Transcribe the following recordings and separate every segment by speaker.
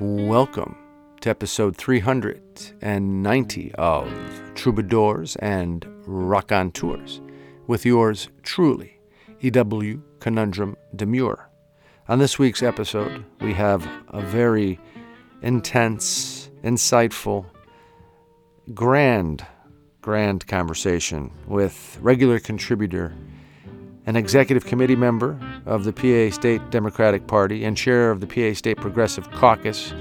Speaker 1: Welcome to episode 390 of Troubadours and Raconteurs with yours truly, E.W. Conundrum Demure. On this week's episode, we have a very intense, insightful, grand, grand conversation with regular contributor an executive committee member of the PA State Democratic Party and chair of the PA State Progressive Caucus,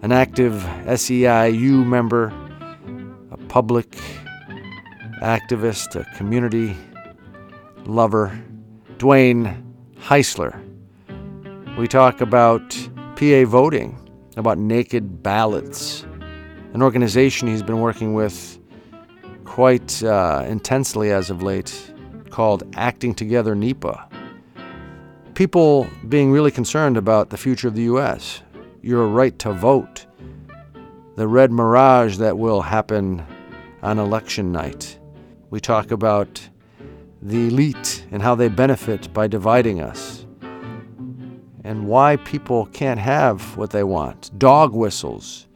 Speaker 1: an active SEIU member, a public activist, a community lover, Dwayne Heisler. We talk about PA voting, about naked ballots, an organization he's been working with quite uh, intensely as of late called Action Together NEPA. People being really concerned about the future of the U.S., your right to vote, the red mirage that will happen on election night. We talk about the elite and how they benefit by dividing us, and why people can't have what they want dog whistles,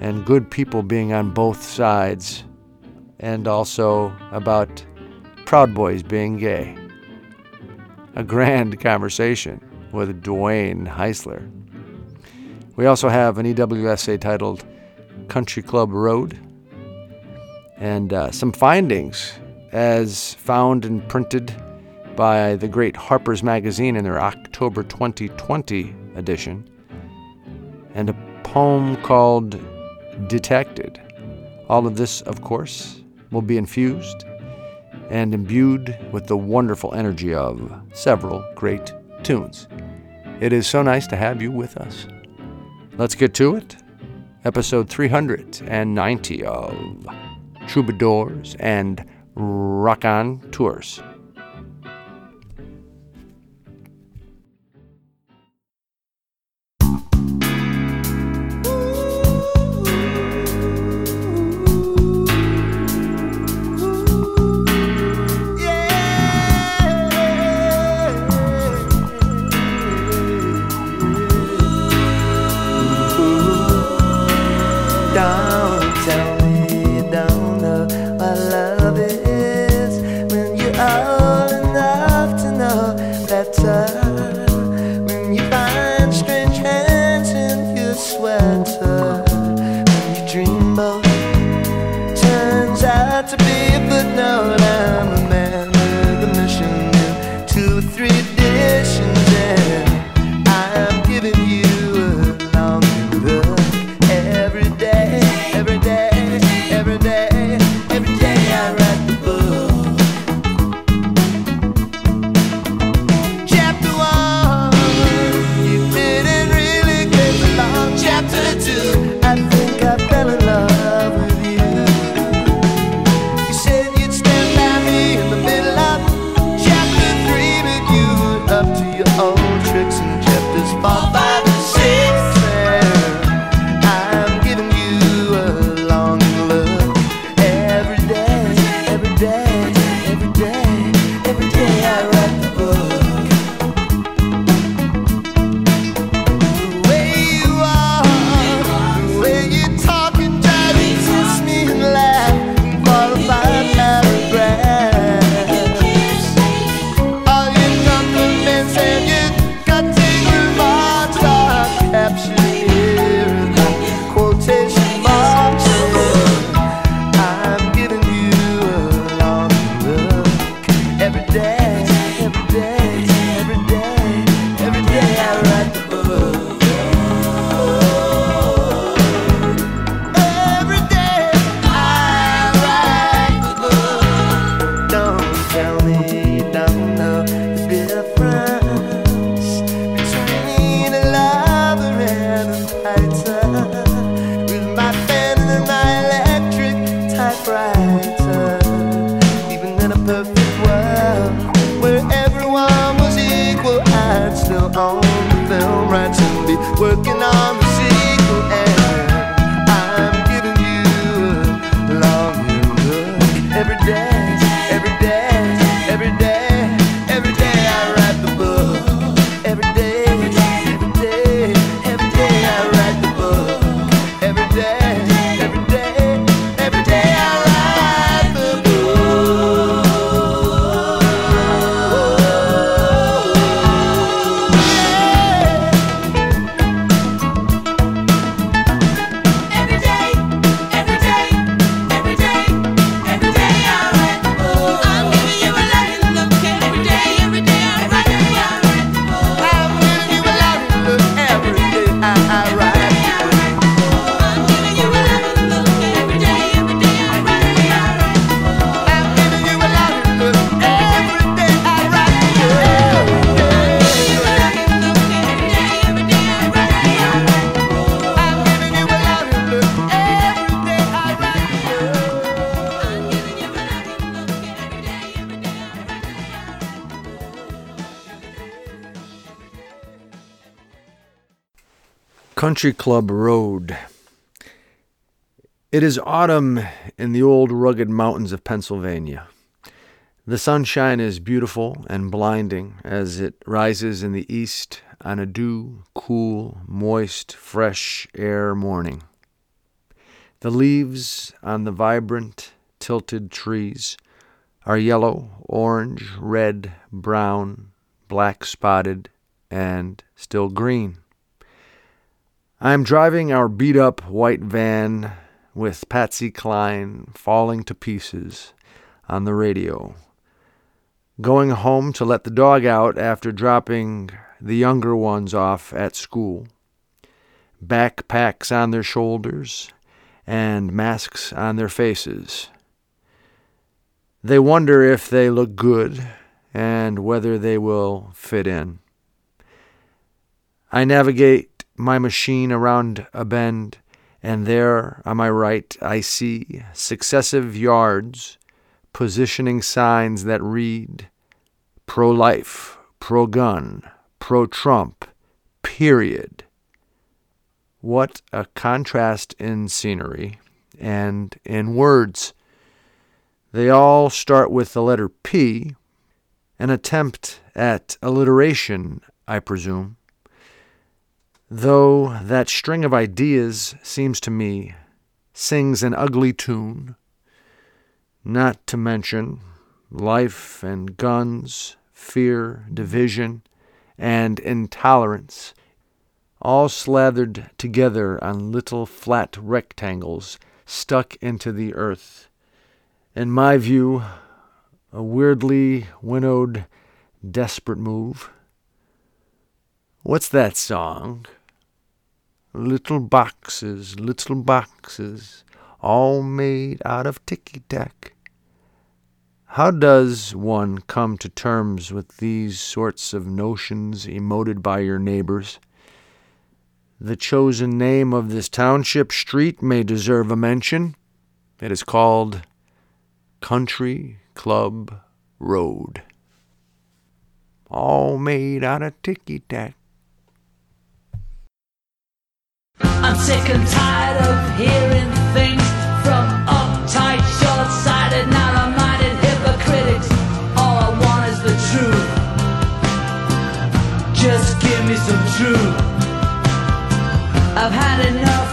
Speaker 1: and good people being on both sides, and also about Proud Boys being gay. A grand conversation with Dwayne Heisler. We also have an EWSA titled Country Club Road and uh, some findings as found and printed by the great Harper's Magazine in their October 2020 edition, and a poem called Detected. All of this, of course, will be infused and imbued with the wonderful energy of several great tunes. It is so nice to have you with us. Let's get to it. Episode 390 of Troubadours and Rock On Tours.
Speaker 2: Country Club Road. It is autumn in the old rugged mountains of Pennsylvania. The sunshine is beautiful and blinding as it rises in the east on a dew, cool, moist, fresh air morning. The leaves on the vibrant, tilted trees are yellow, orange, red, brown, black spotted, and still green. I am driving our beat up white van with Patsy Cline falling to pieces on the radio. Going home to let the dog out after dropping the younger ones off at school. Backpacks on their shoulders and masks on their faces. They wonder if they look good and whether they will fit in. I navigate my machine around a bend, and there on my right I see successive yards positioning signs that read pro life, pro gun, pro Trump, period. What a contrast in scenery and in words. They all start with the letter P, an attempt at alliteration, I presume though that string of ideas seems to me sings an ugly tune, not to mention life and guns, fear, division, and intolerance, all slathered together on little flat rectangles stuck into the earth. In my view, a weirdly winnowed, desperate move. What's that song? Little boxes, little boxes, all made out of ticky tack. How does one come to terms with these sorts of notions emoted by your neighbors? The chosen name of this township street may deserve a mention. It is called Country Club Road. All made out of ticky tack.
Speaker 3: I'm sick and tired of hearing things from uptight, short-sighted, narrow-minded hypocrites. All I want is the truth. Just give me some truth. I've had enough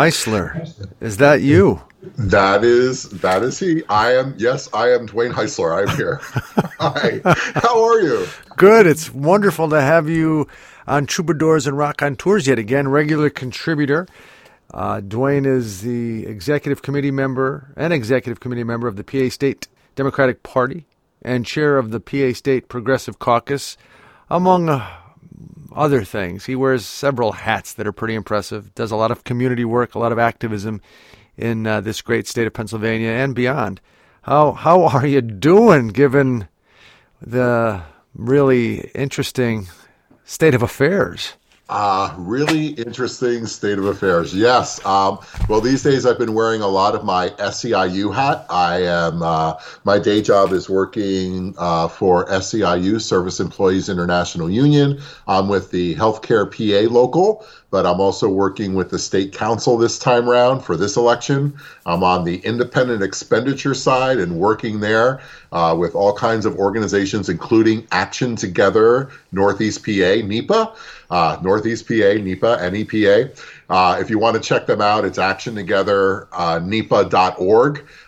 Speaker 2: Heisler. Is that you?
Speaker 4: That is that is he. I am yes, I am Dwayne Heisler. I'm here. Hi. How are you?
Speaker 2: Good. It's wonderful to have you on Troubadours and Raconteurs yet again, regular contributor. Uh, Dwayne is the executive committee member and executive committee member of the PA State Democratic Party and chair of the PA State Progressive Caucus, among uh, other things. He wears several hats that are pretty impressive, does a lot of community work, a lot of activism in uh, this great state of Pennsylvania and beyond. How how are you doing given the really interesting state of affairs?
Speaker 4: Uh, really interesting state of affairs. Yes. Um, well, these days I've been wearing a lot of my SEIU hat. I am, uh, my day job is working uh, for SEIU, Service Employees International Union. I'm with the Healthcare PA local, but I'm also working with the state council this time around for this election. I'm on the independent expenditure side and working there uh, with all kinds of organizations, including Action Together, Northeast PA, NEPA uh, Northeast PA, NEPA, NEPA. Uh, if you want to check them out, it's Action Together, uh.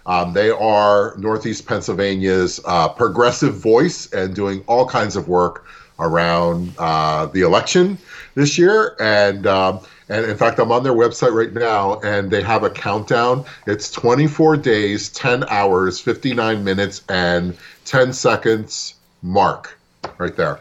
Speaker 4: Um, they are Northeast Pennsylvania's uh, progressive voice and doing all kinds of work around uh, the election this year. And um, and in fact, I'm on their website right now, and they have a countdown. It's 24 days, 10 hours, 59 minutes, and 10 seconds mark right there.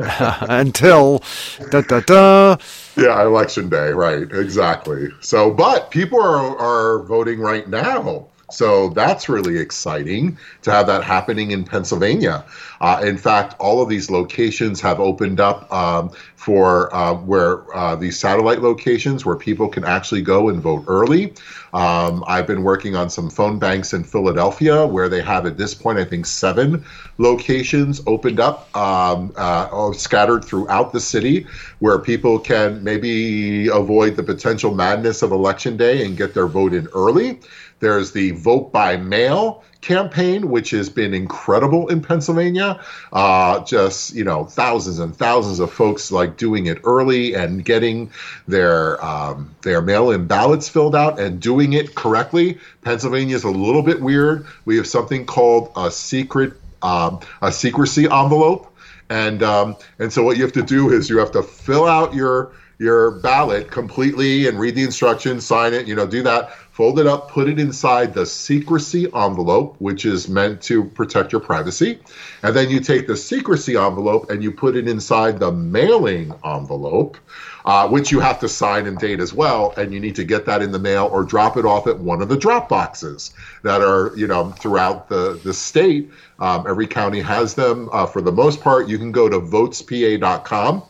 Speaker 2: until da da da.
Speaker 4: Yeah, election day, right? Exactly. So, but people are are voting right now. So that's really exciting to have that happening in Pennsylvania. Uh, in fact, all of these locations have opened up um, for uh, where uh, these satellite locations where people can actually go and vote early. Um, I've been working on some phone banks in Philadelphia where they have at this point, I think, seven locations opened up, um, uh, scattered throughout the city where people can maybe avoid the potential madness of election day and get their vote in early. There's the vote by mail campaign, which has been incredible in Pennsylvania. Uh, just you know, thousands and thousands of folks like doing it early and getting their um, their mail-in ballots filled out and doing it correctly. Pennsylvania is a little bit weird. We have something called a secret um, a secrecy envelope, and um, and so what you have to do is you have to fill out your your ballot completely and read the instructions, sign it, you know, do that fold it up, put it inside the secrecy envelope, which is meant to protect your privacy. And then you take the secrecy envelope and you put it inside the mailing envelope, uh, which you have to sign and date as well. And you need to get that in the mail or drop it off at one of the drop boxes that are, you know, throughout the, the state. Um, every county has them. Uh, for the most part, you can go to votespa.com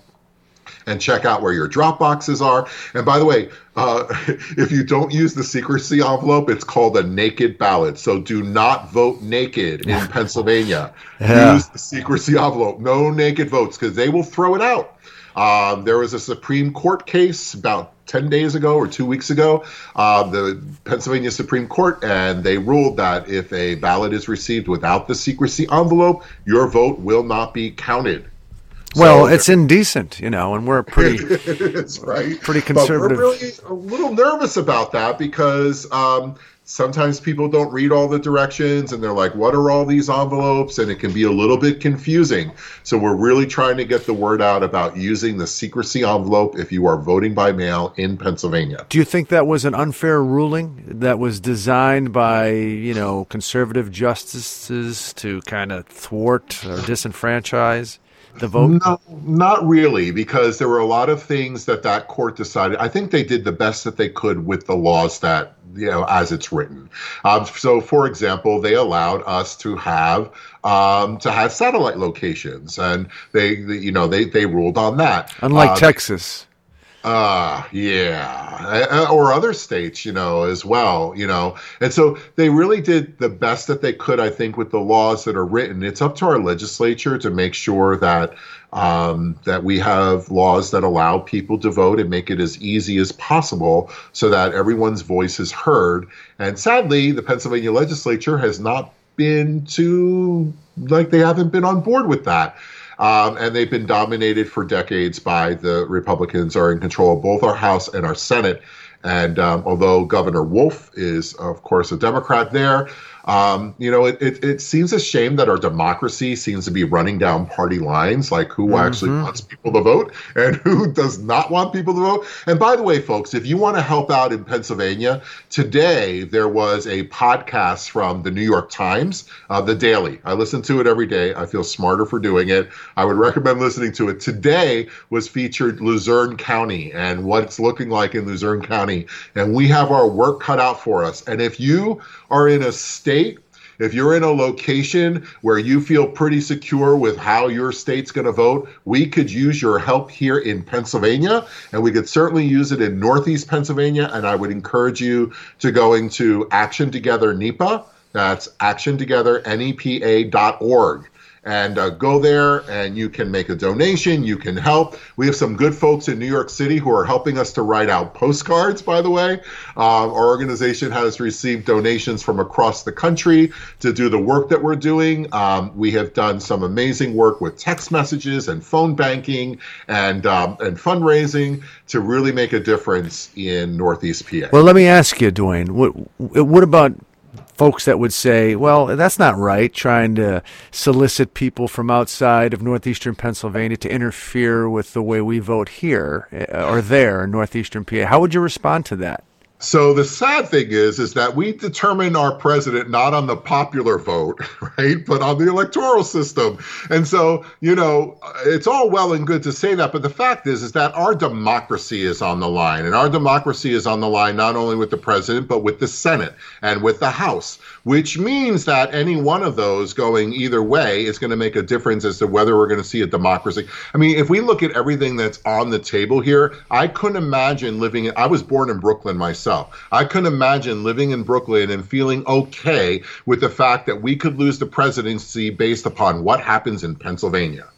Speaker 4: and check out where your drop boxes are. And by the way, uh, if you don't use the secrecy envelope, it's called a naked ballot. So do not vote naked in Pennsylvania. Yeah. Use the secrecy envelope. No naked votes because they will throw it out. Um, there was a Supreme Court case about 10 days ago or two weeks ago, uh, the Pennsylvania Supreme Court, and they ruled that if a ballot is received without the secrecy envelope, your vote will not be counted.
Speaker 2: Well, so, it's indecent, you know, and we're pretty,
Speaker 4: right,
Speaker 2: pretty conservative.
Speaker 4: But we're really a little nervous about that because um, sometimes people don't read all the directions and they're like, "What are all these envelopes?" And it can be a little bit confusing. So we're really trying to get the word out about using the secrecy envelope if you are voting by mail in Pennsylvania.
Speaker 2: Do you think that was an unfair ruling that was designed by you know conservative justices to kind of thwart or disenfranchise? The vote?
Speaker 4: No, not really, because there were a lot of things that that court decided. I think they did the best that they could with the laws that you know as it's written. Um, so, for example, they allowed us to have um, to have satellite locations, and they, you know they they ruled on that.
Speaker 2: Unlike uh, Texas.
Speaker 4: Uh, yeah. Or other states, you know, as well, you know. And so they really did the best that they could, I think, with the laws that are written. It's up to our legislature to make sure that um, that we have laws that allow people to vote and make it as easy as possible so that everyone's voice is heard. And sadly, the Pennsylvania legislature has not been too like they haven't been on board with that. Um, and they've been dominated for decades by the Republicans are in control of both our House and our Senate. And um, although Governor Wolf is, of course, a Democrat there, um, you know, it, it, it, seems a shame that our democracy seems to be running down party lines, like who mm-hmm. actually wants people to vote and who does not want people to vote. And by the way, folks, if you want to help out in Pennsylvania, today there was a podcast from the New York Times, uh, The Daily. I listen to it every day. I feel smarter for doing it. I would recommend listening to it. Today was featured Luzerne County and what it's looking like in Luzerne County. And we have our work cut out for us. And if you are in a state if you're in a location where you feel pretty secure with how your state's going to vote, we could use your help here in Pennsylvania, and we could certainly use it in Northeast Pennsylvania. And I would encourage you to go into Action Together NEPA. That's actiontogethernepa.org and uh, go there and you can make a donation. You can help. We have some good folks in New York City who are helping us to write out postcards, by the way. Um, our organization has received donations from across the country to do the work that we're doing. Um, we have done some amazing work with text messages and phone banking and, um, and fundraising to really make a difference in Northeast PA.
Speaker 2: Well, let me ask you, Dwayne, what, what about folks that would say, well, that's not right, trying to solicit people from outside of northeastern Pennsylvania to interfere with the way we vote here uh, or there in northeastern PA. How would you respond to that?
Speaker 4: So the sad thing is, is that we determine our president not on the popular vote, right, but on the electoral system. And so, you know, it's all well and good to say that, but the fact is, is that our democracy is on the line, and our democracy is on the line not only with the president, but with the Senate and with the House, which means that any one of those going either way is going to make a difference as to whether we're going to see a democracy. I mean, if we look at everything that's on the table here, I couldn't imagine living. I was born in Brooklyn myself I couldn't imagine living in Brooklyn and feeling okay with the fact that we could lose the presidency based upon what happens in Pennsylvania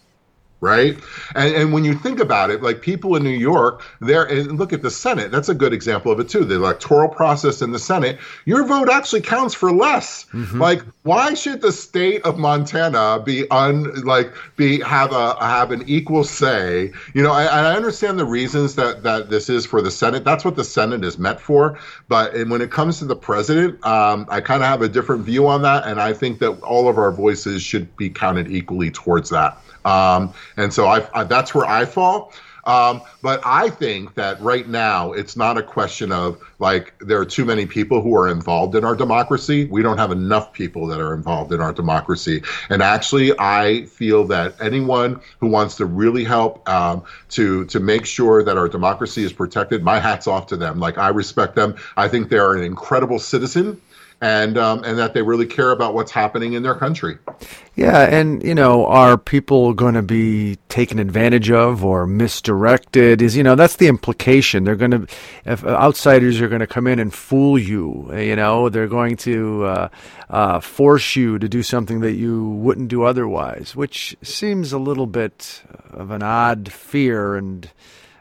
Speaker 4: right? And, and when you think about it, like people in New York, there and look at the Senate. That's a good example of it too. The electoral process in the Senate, your vote actually counts for less. Mm-hmm. Like, why should the state of Montana be un like be have a have an equal say? You know, I, I understand the reasons that that this is for the Senate. That's what the Senate is meant for. But when it comes to the president, um, I kind of have a different view on that, and I think that all of our voices should be counted equally towards that. Um, and so I, I, that's where I fall. Um, but I think that right now it's not a question of like there are too many people who are involved in our democracy. We don't have enough people that are involved in our democracy. And actually, I feel that anyone who wants to really help um, to to make sure that our democracy is protected, my hat's off to them. Like I respect them. I think they're an incredible citizen and um, and that they really care about what's happening in their country.
Speaker 2: Yeah, and you know, are people going to be taken advantage of or misdirected? Is you know that's the implication. They're going to, if outsiders are going to come in and fool you, you know, they're going to uh, uh, force you to do something that you wouldn't do otherwise, which seems a little bit of an odd fear and.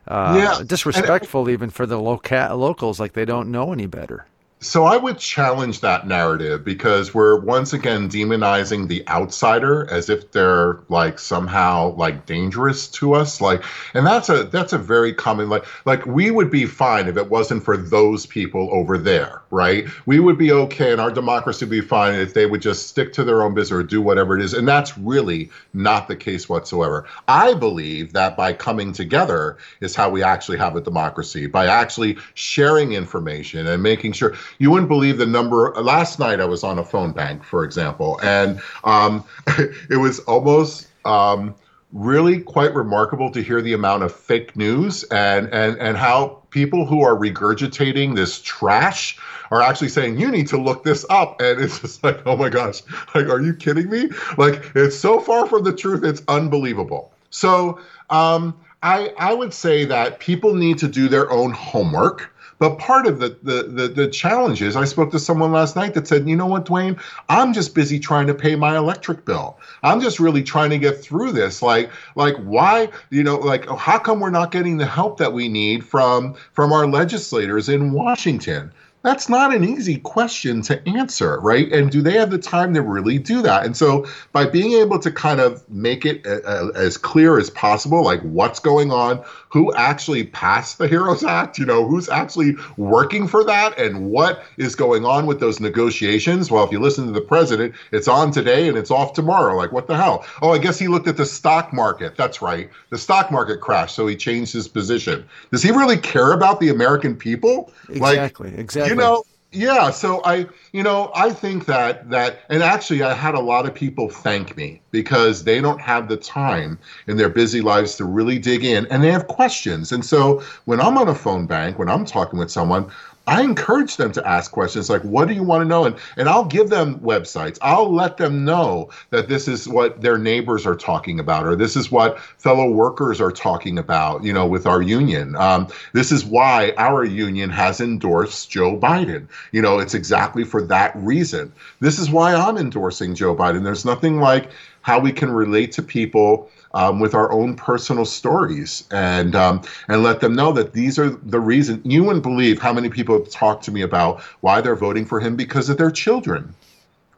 Speaker 2: Uh, yeah. disrespectful and, even for the loca- locals, like they don't know any better.
Speaker 4: So I would challenge that narrative because we're once again demonizing the outsider as if they're like somehow like dangerous to us. Like and that's a that's a very common like like we would be fine if it wasn't for those people over there, right? We would be okay and our democracy would be fine if they would just stick to their own business or do whatever it is. And that's really not the case whatsoever. I believe that by coming together is how we actually have a democracy, by actually sharing information and making sure you wouldn't believe the number. Last night I was on a phone bank, for example, and um, it was almost. Um, really quite remarkable to hear the amount of fake news and and and how people who are regurgitating this trash are actually saying you need to look this up. And it's just like oh my gosh like are you kidding me? Like it's so far from the truth it's unbelievable. So um, i i would say that people need to do their own homework but part of the, the, the, the challenge is I spoke to someone last night that said, you know what, Dwayne, I'm just busy trying to pay my electric bill. I'm just really trying to get through this. Like, like why, you know, like how come we're not getting the help that we need from from our legislators in Washington? that's not an easy question to answer, right? And do they have the time to really do that? And so by being able to kind of make it a, a, as clear as possible, like what's going on, who actually passed the HEROES Act, you know, who's actually working for that, and what is going on with those negotiations. Well, if you listen to the president, it's on today and it's off tomorrow. Like, what the hell? Oh, I guess he looked at the stock market. That's right. The stock market crashed, so he changed his position. Does he really care about the American people?
Speaker 2: Exactly. Like, exactly.
Speaker 4: You know, yeah so i you know i think that that and actually i had a lot of people thank me because they don't have the time in their busy lives to really dig in and they have questions. And so when i'm on a phone bank when i'm talking with someone I encourage them to ask questions like, what do you want to know? And, and I'll give them websites. I'll let them know that this is what their neighbors are talking about, or this is what fellow workers are talking about, you know, with our union. Um, this is why our union has endorsed Joe Biden. You know, it's exactly for that reason. This is why I'm endorsing Joe Biden. There's nothing like how we can relate to people um, with our own personal stories and um, and let them know that these are the reason. You wouldn't believe how many people talk to me about why they're voting for him because of their children.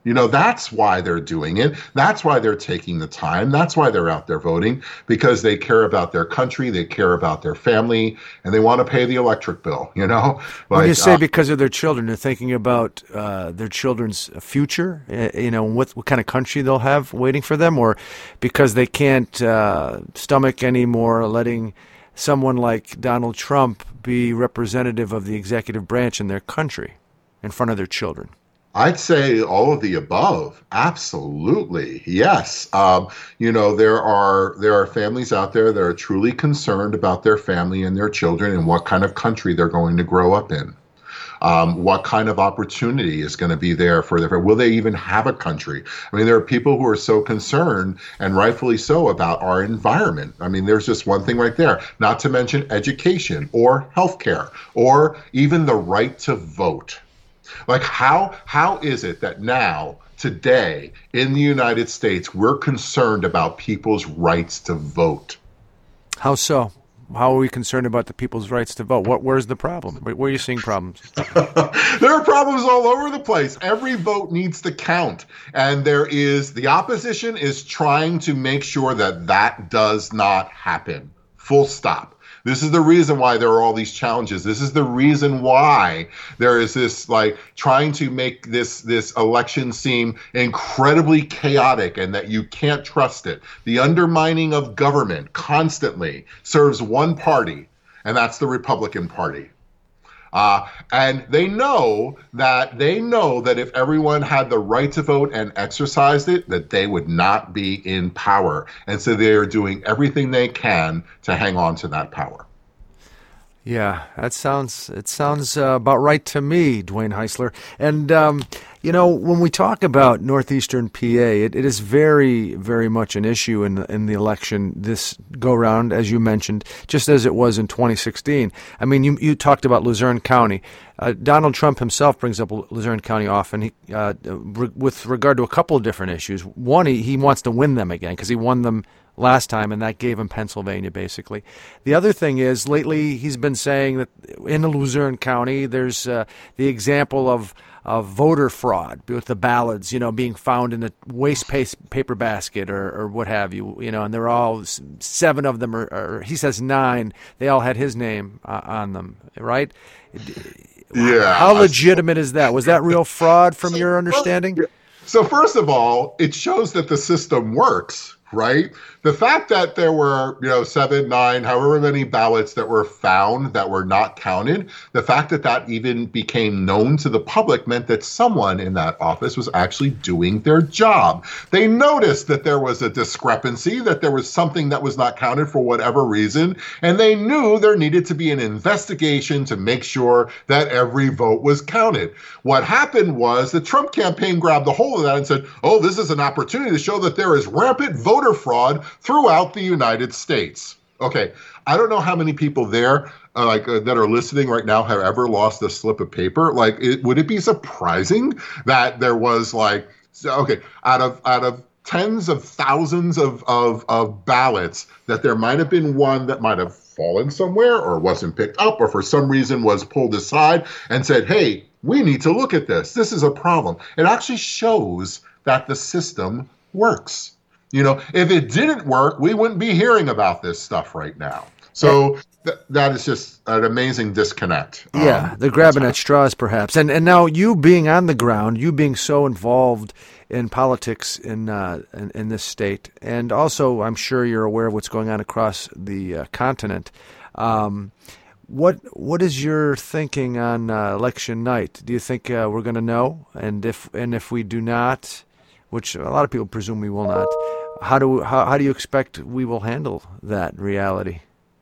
Speaker 4: You know, that's why they're doing it. That's why they're taking the time. That's why they're out there voting because they care about their country, they care about their family, and they want to pay the electric bill. You know,
Speaker 2: like, when you say uh, because of their children, they're thinking about uh, their children's future. Uh, you know, what what kind of country they'll have waiting for them, or because they can't uh, stomach anymore letting someone like Donald Trump be representative of the executive branch in their country in front of their children.
Speaker 4: I'd say all of the above. Absolutely, yes. Um, you know, there are there are families out there that are truly concerned about their family and their children and what kind of country they're going to grow up in. Um, what kind of opportunity is going to be there for them? Will they even have a country? I mean, there are people who are so concerned, and rightfully so, about our environment. I mean, there's just one thing right there, not to mention education or healthcare or even the right to vote. Like how how is it that now today in the United States we're concerned about people's rights to vote?
Speaker 2: How so? How are we concerned about the people's rights to vote? What where's the problem? Where are you seeing problems?
Speaker 4: there are problems all over the place. Every vote needs to count, and there is the opposition is trying to make sure that that does not happen. Full stop. This is the reason why there are all these challenges. This is the reason why there is this like trying to make this this election seem incredibly chaotic and that you can't trust it. The undermining of government constantly serves one party, and that's the Republican Party. Uh, and they know that they know that if everyone had the right to vote and exercised it, that they would not be in power. And so they are doing everything they can to hang on to that power.
Speaker 2: Yeah, that sounds it sounds uh, about right to me, Dwayne Heisler. And um, you know, when we talk about northeastern PA, it, it is very, very much an issue in the, in the election this go round, as you mentioned, just as it was in 2016. I mean, you you talked about Luzerne County. Uh, Donald Trump himself brings up Luzerne County often he, uh, re- with regard to a couple of different issues. One, he, he wants to win them again because he won them last time, and that gave him Pennsylvania, basically. The other thing is, lately he's been saying that in Luzerne County, there's uh, the example of, of voter fraud with the ballots, you know, being found in the waste paper basket or, or what have you, you know, and they're all seven of them, or, or he says nine, they all had his name uh, on them, right?
Speaker 4: Yeah.
Speaker 2: How legitimate is that? Was that real fraud from your understanding?
Speaker 4: So, first of all, it shows that the system works right? The fact that there were, you know, seven, nine, however many ballots that were found that were not counted, the fact that that even became known to the public meant that someone in that office was actually doing their job. They noticed that there was a discrepancy, that there was something that was not counted for whatever reason, and they knew there needed to be an investigation to make sure that every vote was counted. What happened was the Trump campaign grabbed the whole of that and said, oh, this is an opportunity to show that there is rampant vote voter fraud throughout the United States. Okay, I don't know how many people there uh, like uh, that are listening right now have ever lost a slip of paper. Like, it, would it be surprising that there was like okay out of out of tens of thousands of, of, of ballots that there might have been one that might have fallen somewhere or wasn't picked up or for some reason was pulled aside and said, hey, we need to look at this. This is a problem. It actually shows that the system works. You know, if it didn't work, we wouldn't be hearing about this stuff right now. So th- that is just an amazing disconnect.
Speaker 2: Yeah,
Speaker 4: Um,
Speaker 2: they're grabbing at straws, perhaps. And and now you being on the ground, you being so involved in politics in uh, in, in this state, and also I'm sure you're aware of what's going on across the uh, continent. Um, what what is your thinking on uh, election night? Do you think uh, we're going to know? And if and if we do not, which a lot of people presume we will not, how do how, how do you expect we will handle that reality?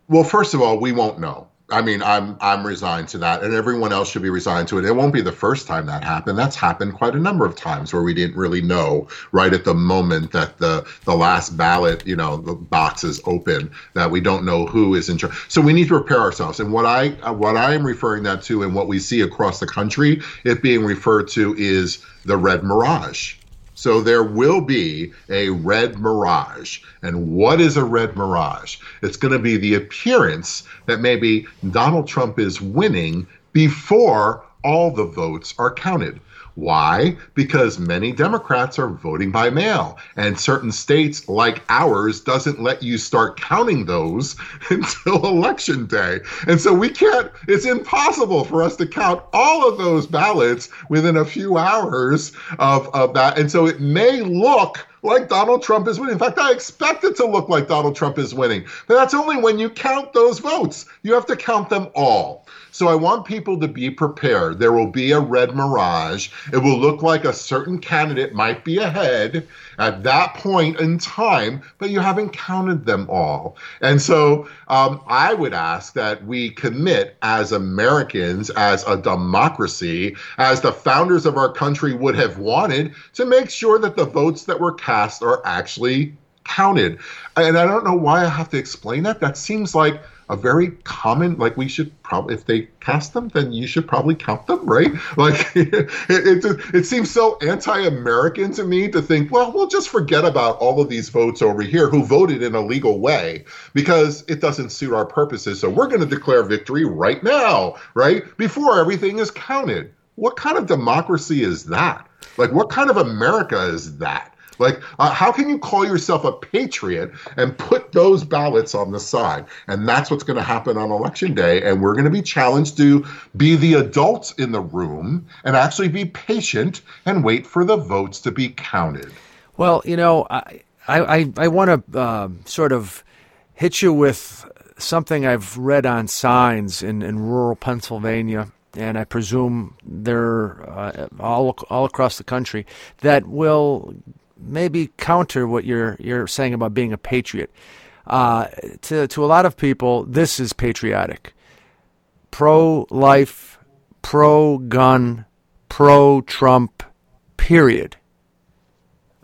Speaker 4: Well, first of all, we won't know. I mean, I'm I'm resigned to that, and everyone else should be resigned to it. It won't be the first time that happened. That's happened quite a number of times where we didn't really know right at the moment that the the last ballot, you know, the box is open that we don't know who is in charge. So we need to prepare ourselves. And what I what I am referring that to, and what we see across the country, it being referred to is the red mirage. So there will be a red mirage. And what is a red mirage? It's going to be the appearance that maybe Donald Trump is winning before all the votes are counted. Why? Because many Democrats are voting by mail, and certain states like ours doesn't let you start counting those until election day. And so we can't, it's impossible for us to count all of those ballots within a few hours of, of that. And so it may look like Donald Trump is winning. In fact, I expect it to look like Donald Trump is winning. But that's only when you count those votes. You have to count them all. So I want people to be prepared. There will be a red mirage. It will look like a certain candidate might be ahead at that point in time, but you haven't counted them all. And so um, I would ask that we commit as Americans, as a democracy, as the founders of our country would have wanted, to make sure that the votes that were cast are actually counted. And I don't know why I have to explain that. That seems like a very common like we should probably if they cast them then you should probably count them right? Like it, it, it seems so anti-american to me to think well we'll just forget about all of these votes over here who voted in a legal way because it doesn't suit our purposes. So we're going to declare victory right now right? Before everything is counted. What kind of democracy is that? Like what kind of america is that like, uh, how can you call yourself a patriot and put those ballots on the side? And that's what's going to happen on election day. And we're going to be challenged to be the adults in the room and actually be patient and wait for the votes to be counted.
Speaker 2: Well, you know, I I, I want to um, sort of hit you with something I've read on signs in, in rural Pennsylvania, and I presume they're uh, all all across the country that will maybe counter what you're you're saying about being a patriot. Uh, to to a lot of people, this is patriotic, pro life, pro gun, pro Trump. Period.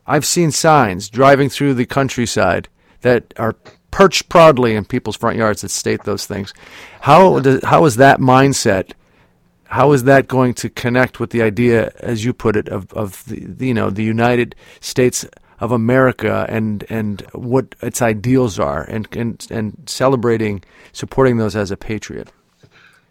Speaker 2: I've seen signs driving through the countryside that are perched proudly in people's front yards that state those things. How does, how is that mindset? How is that going to connect with the idea, as you put it, of, of the, you know the United States of America and and what its ideals are, and and and celebrating, supporting those as a patriot?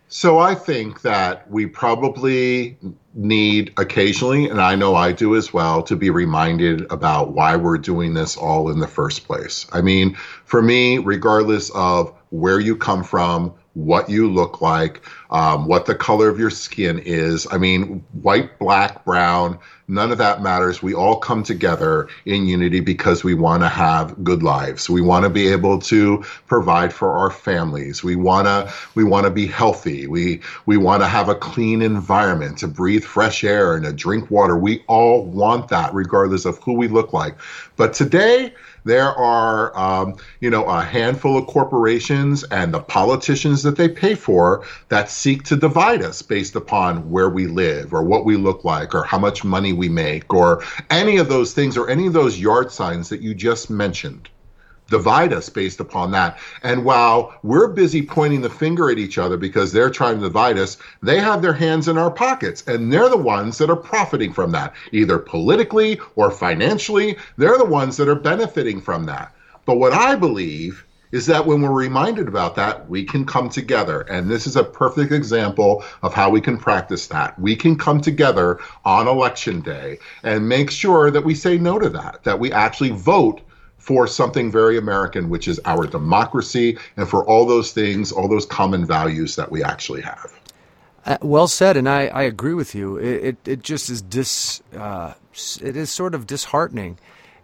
Speaker 4: So I think that we probably need occasionally, and I know I do as well, to be reminded about why we're doing this all in the first place. I mean, for me, regardless of where you come from, what you look like, um, what the color of your skin is. I mean, white, black, brown, none of that matters. We all come together in unity because we want to have good lives. We want to be able to provide for our families. We want to we want to be healthy. We we want to have a clean environment to breathe fresh air and to drink water. We all want that regardless of who we look like. But today there are, um, you know, a handful of corporations and the politicians that they pay for that seek to divide us based upon where we live or what we look like or how much money we make or any of those things or any of those yard signs that you just mentioned divide us based upon that. And while we're busy pointing the finger at each other because they're trying to divide us, they have their hands in our pockets and they're the ones that are profiting from that, either politically or financially. They're the ones that are benefiting from that. But what I believe is that when we're reminded about that, we can come together. And this is a perfect example of how we can practice that. We can come together on election day and make sure that we say no to that, that we actually vote for something very American, which is our democracy, and for all those things, all those common values that we actually have.
Speaker 2: Uh, well said, and I, I agree with you. It, it, it just is dis, uh, it is sort of disheartening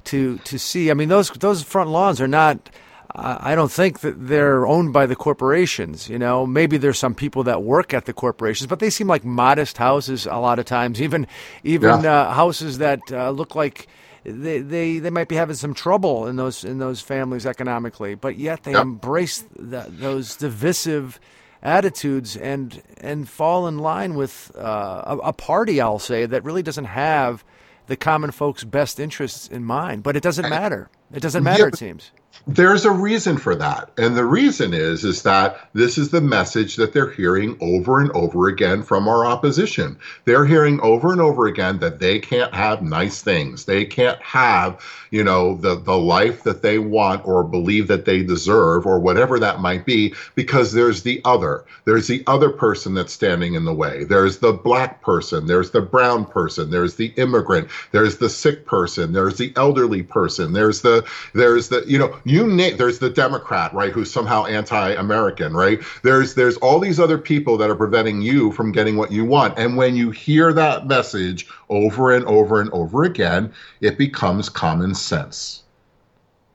Speaker 2: to to see. I mean, those those front lawns are not. I don't think that they're owned by the corporations. You know, maybe there's some people that work at the corporations, but they seem like modest houses a lot of times. Even even yeah. uh, houses that uh, look like they, they they might be having some trouble in those in those families economically, but yet they yep. embrace the, those divisive attitudes and and fall in line with uh, a, a, party, I'll say, that really doesn't have the common folks' best interests in mind. But it doesn't matter. It doesn't matter. Yeah, it seems
Speaker 4: there's a reason for that. And the reason is is that this is the message that they're hearing over and over again from our opposition. They're hearing over and over again that they can't have nice things. They can't have you know the the life that they want or believe that they deserve or whatever that might be because there's the other. There's the other person that's standing in the way. There's the black person. There's the brown person. There's the immigrant. There's the sick person. There's the elderly person. There's the there's the you know you name there's the Democrat, right, who's somehow anti-American, right? There's there's all these other people that are preventing you from getting what you want. And when you hear that message over and over and over again, it becomes common sense.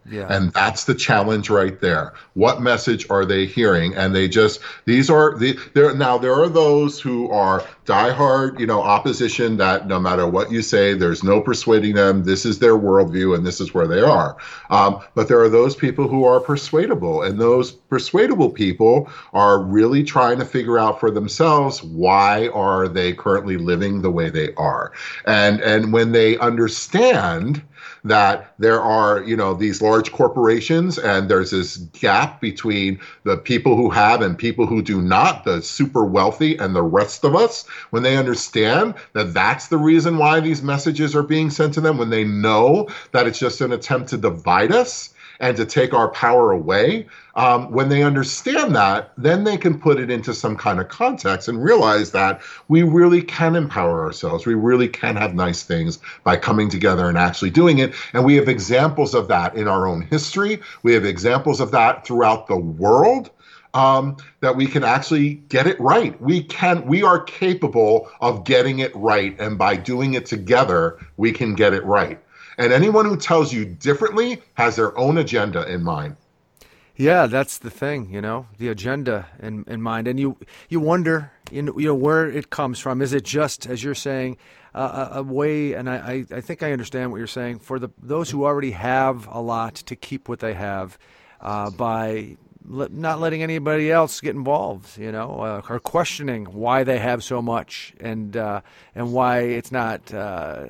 Speaker 4: Yeah. And that's the challenge right there. What message are they hearing? And they just these are the there now there are those who are diehard, you know, opposition that no matter what you say, there's no persuading them. This is their worldview and this is where they are. Um, but there are those people who are persuadable, and those persuadable people are really trying to figure out for themselves why are they currently living the way they are. And and when they understand that there are, you know, these large corporations and there's this gap between the people who have and people who do not, the super wealthy and the rest of us, when they understand that that's the reason why these messages are being sent to them, when they know that it's just an attempt to divide us and to take our power away, um, when they understand that, then they can put it into some kind of context and realize that we really can empower ourselves. We really can have nice things by coming together and actually doing it. And we have examples of that in our own history. We have examples of that throughout the world. Um, that we can actually get it right. We can, we are capable of getting it right, and by doing it together, we can get it right. And anyone who tells you differently has their own agenda in mind.
Speaker 2: Yeah, that's the thing, you know, the agenda in, in mind, and you you wonder, you know, you know, where it comes from. Is it just, as you're saying, uh, a, a, way? And I, I think I understand what you're saying. For the those who already have a lot to keep what they have, uh, by not letting anybody else get involved, you know, uh, or questioning why they have so much and uh, and why it's not uh,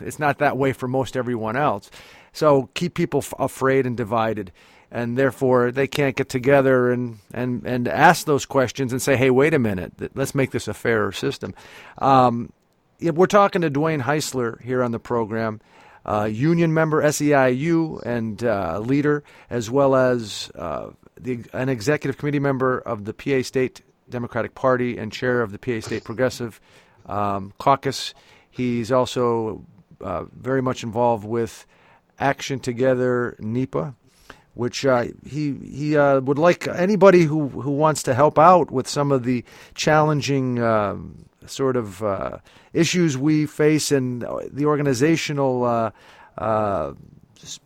Speaker 2: it's not that way for most everyone else. So keep people f- afraid and divided, and therefore they can't get together and, and, and ask those questions and say, hey, wait a minute, let's make this a fairer system. Um, we're talking to Dwayne Heisler here on the program uh, union member, SEIU, and uh, leader, as well as uh, the, an executive committee member of the PA State Democratic Party and chair of the PA State Progressive um, Caucus. He's also uh, very much involved with Action Together NEPA, which uh, he he uh, would like anybody who who wants to help out with some of the challenging um, sort of uh, issues we face and the organizational uh, uh,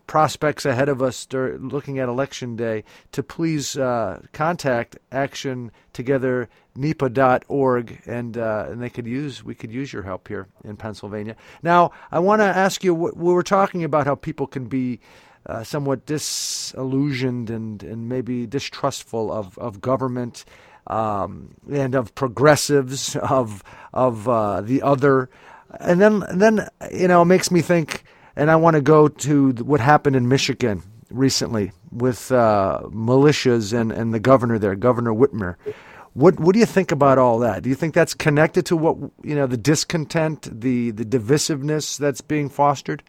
Speaker 2: prospects ahead of us looking at election day to please uh, contact action together nepa.org and uh, and they could use we could use your help here in Pennsylvania. Now, I want to ask you we were talking about how people can be uh, somewhat disillusioned and, and maybe distrustful of, of government um, and of progressives, of of uh, the other, and then and then you know it makes me think, and I want to go to what happened in Michigan recently with uh, militias and, and the governor there, Governor Whitmer. What what do you think about all that? Do you think that's connected to what you know the discontent, the the divisiveness that's being fostered?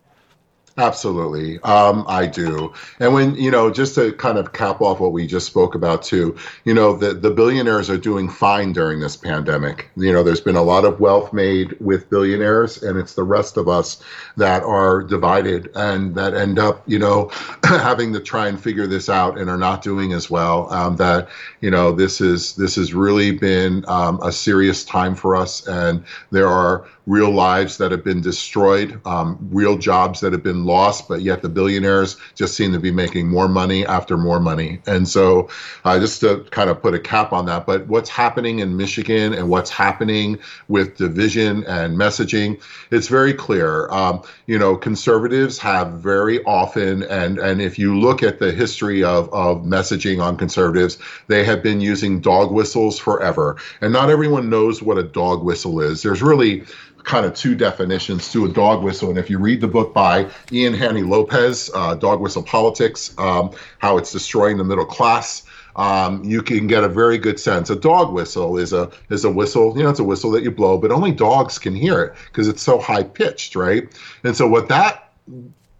Speaker 4: Absolutely. Um, I do. And when, you know, just to kind of cap off what we just spoke about too, you know, the, the billionaires are doing fine during this pandemic. You know, there's been a lot of wealth made with billionaires, and it's the rest of us that are divided and that end up, you know, having to try and figure this out and are not doing as well. Um, that, you know, this is this has really been um, a serious time for us. And there are real lives that have been destroyed, um, real jobs that have been lost, but yet the billionaires just seem to be making more money after more money. And so, uh, just to kind of put a cap on that, but what's happening in Michigan and what's happening with division and messaging, it's very clear. Um, you know, conservatives have very often, and and if you look at the history of of messaging on conservatives, they have been using dog whistles forever, and not everyone knows what a dog whistle is. There's really kind of two definitions to a dog whistle. And if you read the book by Ian Haney Lopez, uh, Dog Whistle Politics, um, How It's Destroying the Middle Class, um, you can get a very good sense. A dog whistle is a is a whistle. You know, it's a whistle that you blow, but only dogs can hear it because it's so high pitched, right? And so what that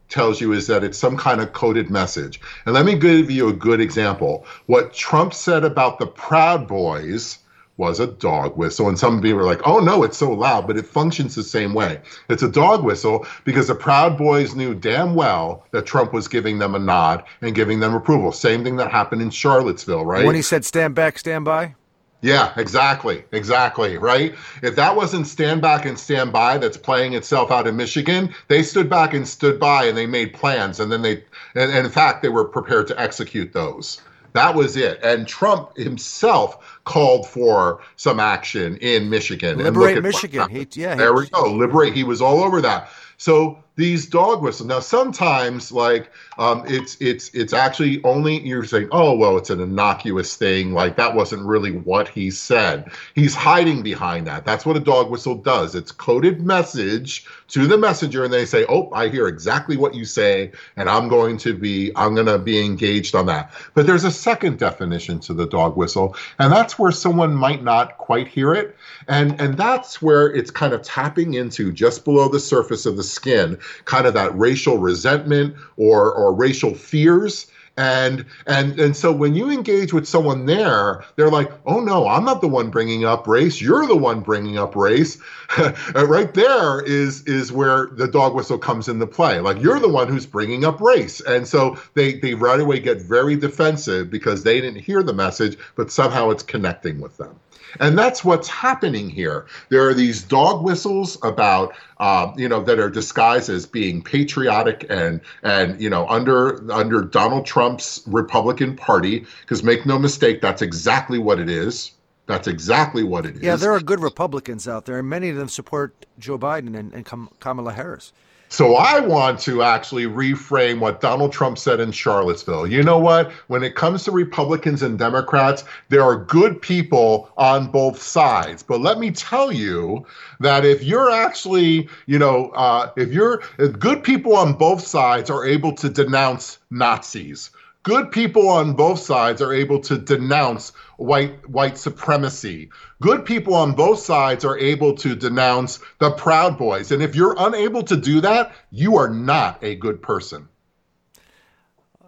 Speaker 4: tells you is that it's some kind of coded message. And let me give you a good example. What Trump said about the Proud Boys was a dog whistle. And some people are like, oh no, it's so loud, but it functions the same way. It's a dog whistle because the Proud Boys knew damn well that Trump was giving them a nod and giving them approval. Same thing that happened in Charlottesville, right?
Speaker 2: When he said stand back, stand by?
Speaker 4: Yeah, exactly. Exactly. Right. If that wasn't stand back and stand by that's playing itself out in Michigan, they stood back and stood by and they made plans. And then they, and, and in fact, they were prepared to execute those. That was it. And Trump himself called for some action in Michigan.
Speaker 2: Liberate Michigan. He, yeah,
Speaker 4: there we go. Liberate. He was all over that. So these dog whistles. Now, sometimes like um, it's it's it's actually only you're saying, oh well, it's an innocuous thing. Like that wasn't really what he said. He's hiding behind that. That's what a dog whistle does. It's coded message to the messenger, and they say, oh, I hear exactly what you say, and I'm going to be I'm going to be engaged on that. But there's a second definition to the dog whistle, and that's where someone might not quite hear it, and and that's where it's kind of tapping into just below the surface of the skin kind of that racial resentment or or racial fears. And and and so when you engage with someone there they're like oh no i'm not the one bringing up race. You're the one bringing up race. Uh, right there is is where the dog whistle comes into play. Like you're the one who's bringing up race. And so they they right away get very defensive because they didn't hear the message but somehow it's connecting with them and that's what's happening here. There are these dog whistles about, uh, you know, that are disguised as being patriotic and and you know under under Donald Trump's Republican Party. Because make no mistake, that's exactly what it is. That's exactly what it is.
Speaker 2: Yeah, there are good Republicans out there, and many of them support Joe Biden and, and Kamala Harris.
Speaker 4: So I want to actually reframe what Donald Trump said in Charlottesville. You know what? When it comes to Republicans and Democrats, there are good people on both sides. But let me tell you that if you're actually, you know, uh, if you're if good people on both sides are able to denounce Nazis, good people on both sides are able to denounce white white supremacy. Good people on both sides are able to denounce the Proud Boys. And if you're unable to do that, you are not a good person.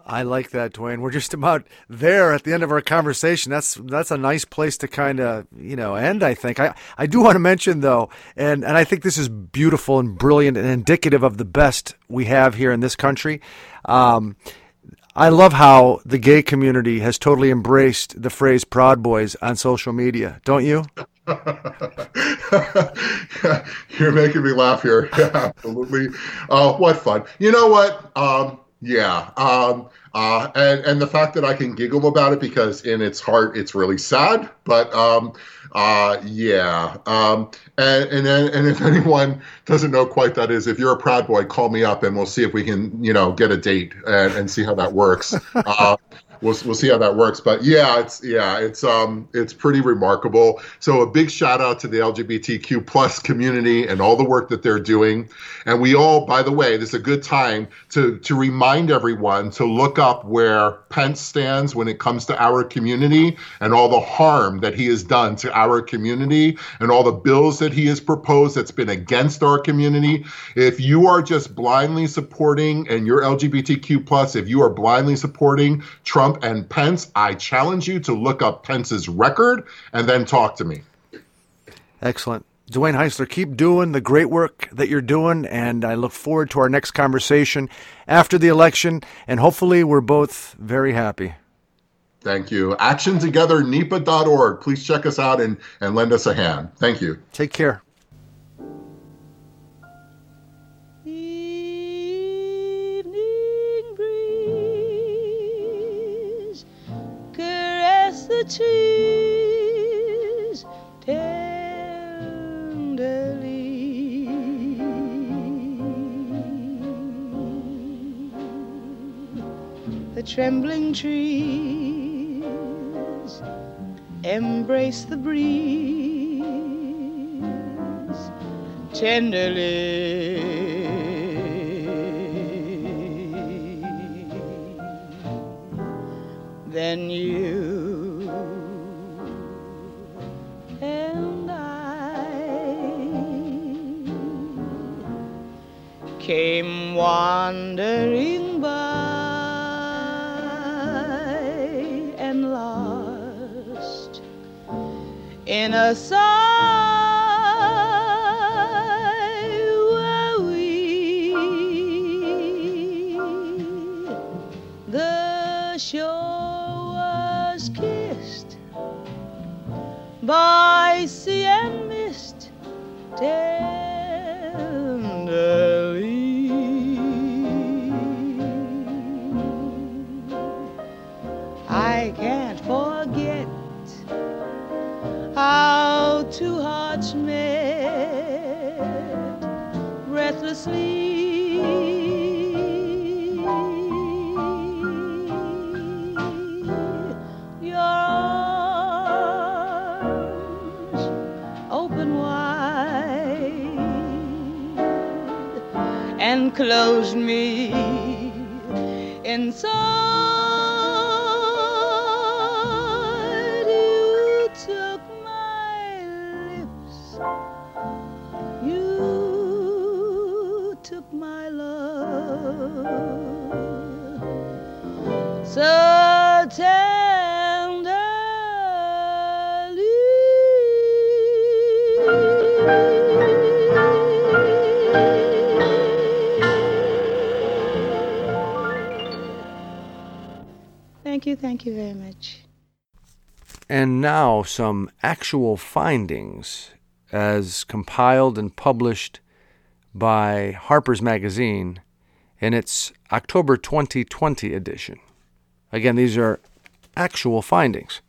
Speaker 2: I like that, Dwayne. We're just about there at the end of our conversation. That's that's a nice place to kind of you know end. I think. I I do want to mention though, and and I think this is beautiful and brilliant and indicative of the best we have here in this country. Um, I love how the gay community has totally embraced the phrase Proud Boys on social media, don't you?
Speaker 4: You're making me laugh here. Yeah, absolutely. Uh, what fun. You know what? Um, yeah. Um, uh, and, and the fact that I can giggle about it because in its heart it's really sad, but um, uh, yeah. Um, and and and if anyone doesn't know quite that is, if you're a proud boy, call me up and we'll see if we can you know get a date and, and see how that works. uh, we'll we'll see how that works. But yeah, it's yeah, it's um it's pretty remarkable. So a big shout out to the LGBTQ plus community and all the work that they're doing. And we all, by the way, this is a good time to to remind everyone to look up where Pence stands when it comes to our community and all the harm that he has done to our community and all the bills that he has proposed that's been against our community. If you are just blindly supporting and you're LGBTQ plus, if you are blindly supporting Trump and Pence, I challenge you to look up Pence's record and then talk to me.
Speaker 2: Excellent. Dwayne Heisler, keep doing the great work that you're doing, and I look forward to our next conversation after the election, and hopefully we're both very happy.
Speaker 4: Thank you. ActionTogetherNEPA.org. Please check us out and, and lend us a hand. Thank you.
Speaker 2: Take care.
Speaker 5: The tenderly. The trembling trees embrace the breeze tenderly. Then you came wandering by and lost in a sigh were we. The shore was kissed by sea and closed me thank you very much.
Speaker 2: And now some actual findings as compiled and published by Harper's Magazine in its October 2020 edition. Again, these are actual findings.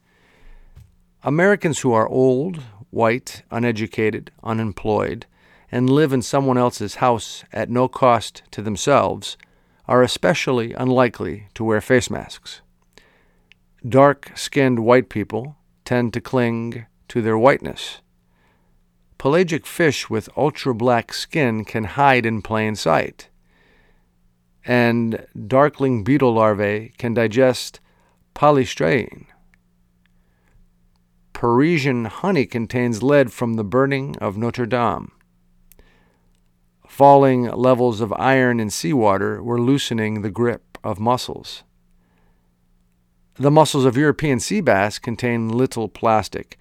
Speaker 2: Americans who are old, white, uneducated, unemployed, and live in someone else's house at no cost to themselves are especially unlikely to wear face masks. Dark skinned white people tend to cling to their whiteness. Pelagic fish with ultra black skin can hide in plain sight. And darkling beetle larvae can digest polystyrene. Parisian honey contains lead from the burning of Notre Dame. Falling levels of iron in seawater were loosening the grip of mussels. The muscles of European sea bass contain little plastic,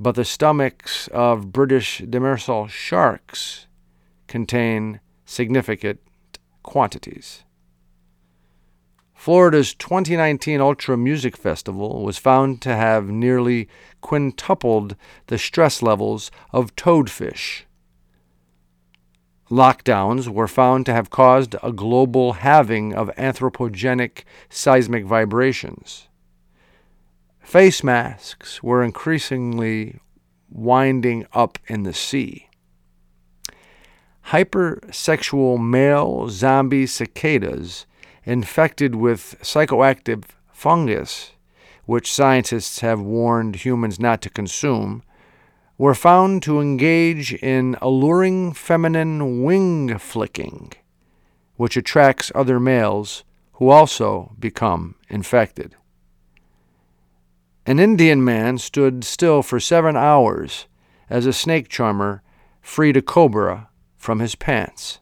Speaker 2: but the stomachs of British demersal sharks contain significant quantities. Florida's 2019 Ultra Music Festival was found to have nearly quintupled the stress levels of toadfish. Lockdowns were found to have caused a global halving of anthropogenic seismic vibrations. Face masks were increasingly winding up in the sea. Hypersexual male zombie cicadas infected with psychoactive fungus, which scientists have warned humans not to consume, were found to engage in alluring feminine wing flicking, which attracts other males who also become infected. An Indian man stood still for seven hours as a snake charmer freed a cobra from his pants.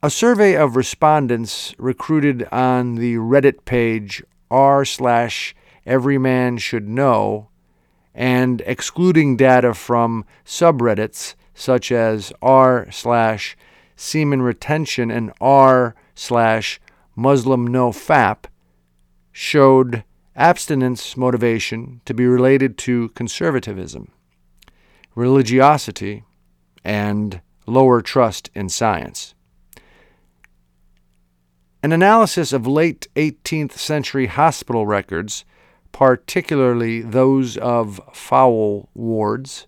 Speaker 2: A survey of respondents recruited on the Reddit page r slash everyman should know and excluding data from subreddits such as r slash semen retention and r slash Muslim no fap showed abstinence motivation to be related to conservatism, religiosity, and lower trust in science. An analysis of late 18th century hospital records, particularly those of foul wards,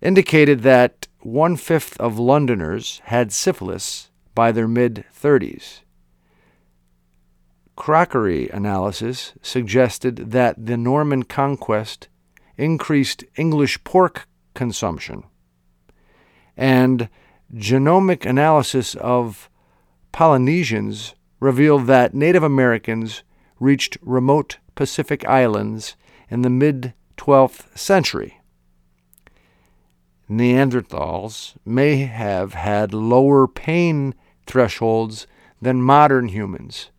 Speaker 2: indicated that one fifth of Londoners had syphilis by their mid 30s. Crockery analysis suggested that the Norman conquest increased English pork consumption, and genomic analysis of Polynesians revealed that Native Americans reached remote Pacific islands in the mid 12th century. Neanderthals may have had lower pain thresholds than modern humans,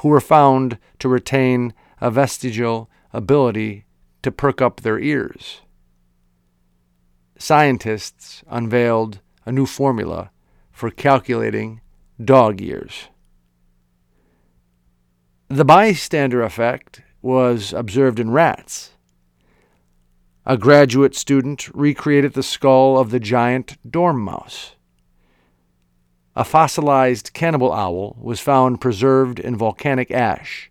Speaker 2: who were found to retain a vestigial ability to perk up their ears. Scientists unveiled a new formula for calculating dog ears. The bystander effect was observed in rats. A graduate student recreated the skull of the giant dormouse. A fossilized cannibal owl was found preserved in volcanic ash.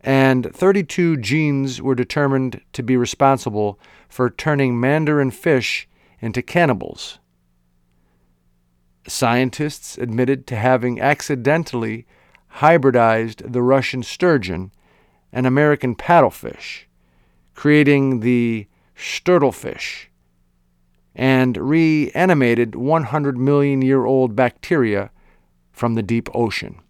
Speaker 2: And 32 genes were determined to be responsible for turning mandarin fish into cannibals. Scientists admitted to having accidentally hybridized the Russian sturgeon and American paddlefish, creating the sturddlefish, and reanimated 100 million year old bacteria from the deep ocean.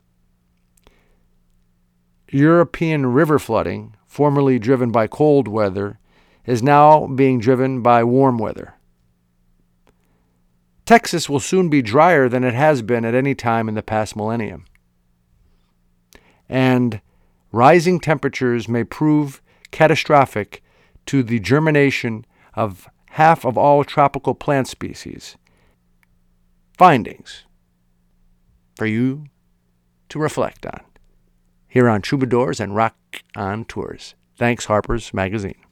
Speaker 2: European river flooding, formerly driven by cold weather, is now being driven by warm weather. Texas will soon be drier than it has been at any time in the past millennium and rising temperatures may prove catastrophic to the germination of half of all tropical plant species. Findings for you to reflect on here on Troubadours and Rock on Tours. Thanks, Harper's Magazine.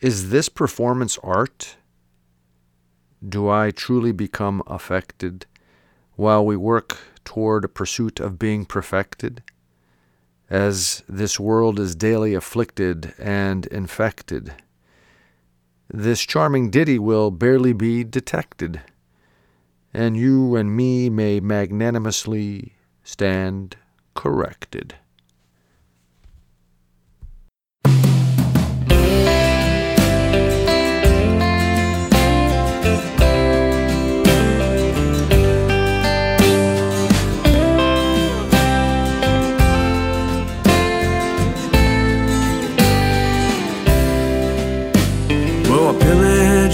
Speaker 2: Is this performance art? Do I truly become affected while we work toward a pursuit of being perfected? As this world is daily afflicted and infected, this charming ditty will barely be detected, and you and me may magnanimously stand corrected.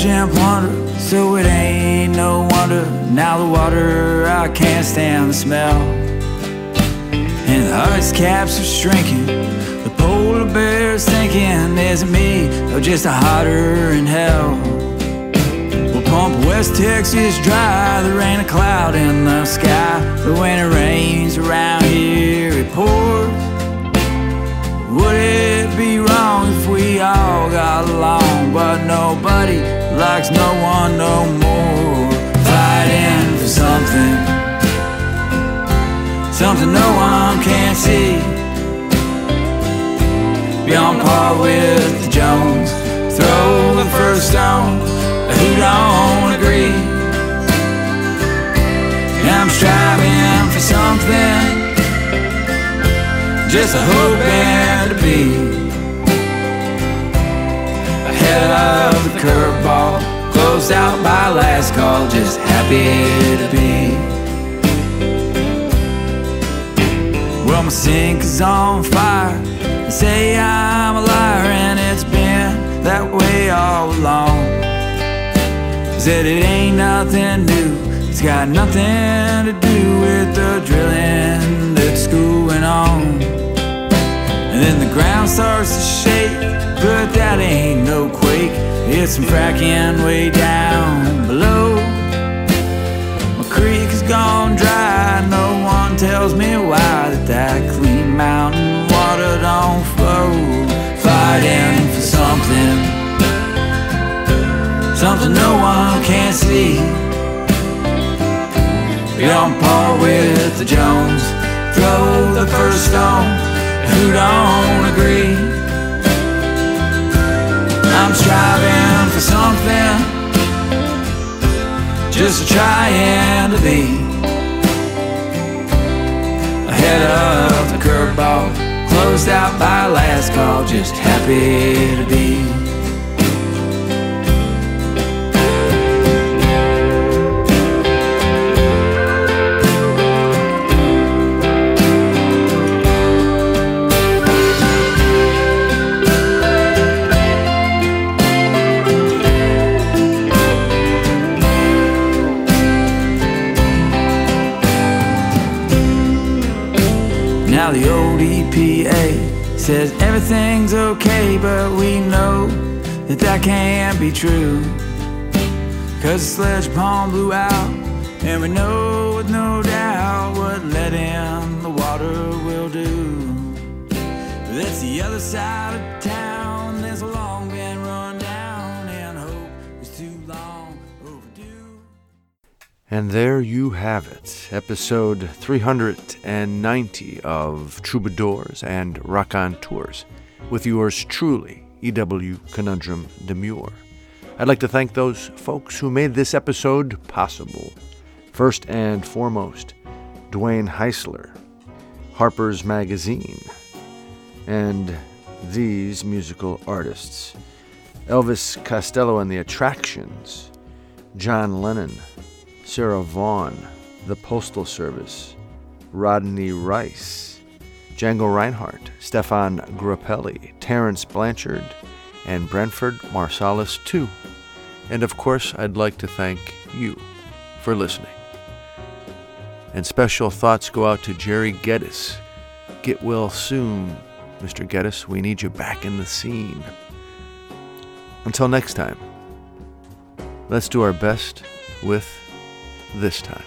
Speaker 3: And plunder, so it ain't no wonder. Now the water, I can't stand the smell. And the ice caps are shrinking. The polar bear's thinking, is it me or just a hotter in hell? Well, pump West Texas dry, there ain't a cloud in the sky. But when it rains around here, it pours. Would it be wrong if we all got along? But nobody likes no one no more. Fighting for something, something no one can see. Beyond par with the Jones, throw the first stone. Who don't agree? I'm striving for something just a hoping to be ahead of the curveball, out by last call, just happy to be. Well, my sink is on fire. They say I'm a liar, and it's been that way all along. Said it ain't nothing new. It's got nothing to do with the drilling that's going on. And then the ground starts to shake, but that ain't no quake. It's some fracking way down below. My creek has gone dry. No one tells me why that that clean mountain water don't flow. Fighting for something, something no one can see. Beyond par with the Jones, throw the first stone. Who don't agree? I'm striving for something, just trying to be. Ahead of the curveball, closed out by last call, just happy to be. Now the old EPA says everything's okay, but we know that that can't be true. Cause the sledge palm blew out, and we know with no doubt what let the water will do. That's the other side of And
Speaker 2: there you have it, episode 390 of Troubadours and Raconteurs, with yours truly, E.W. Conundrum Demure. I'd like to thank those folks who made this episode possible. First and foremost, Dwayne Heisler, Harper's Magazine, and these musical artists Elvis Costello and the Attractions, John Lennon, Sarah Vaughan, The Postal Service, Rodney Rice, Django Reinhardt, Stéphane Grappelli, Terence Blanchard, and Branford Marsalis too. And of course, I'd like to thank you for listening. And special thoughts go out to Jerry Geddes. Get well soon, Mr. Geddes. We need you back in the scene. Until next time, let's do our best with this time.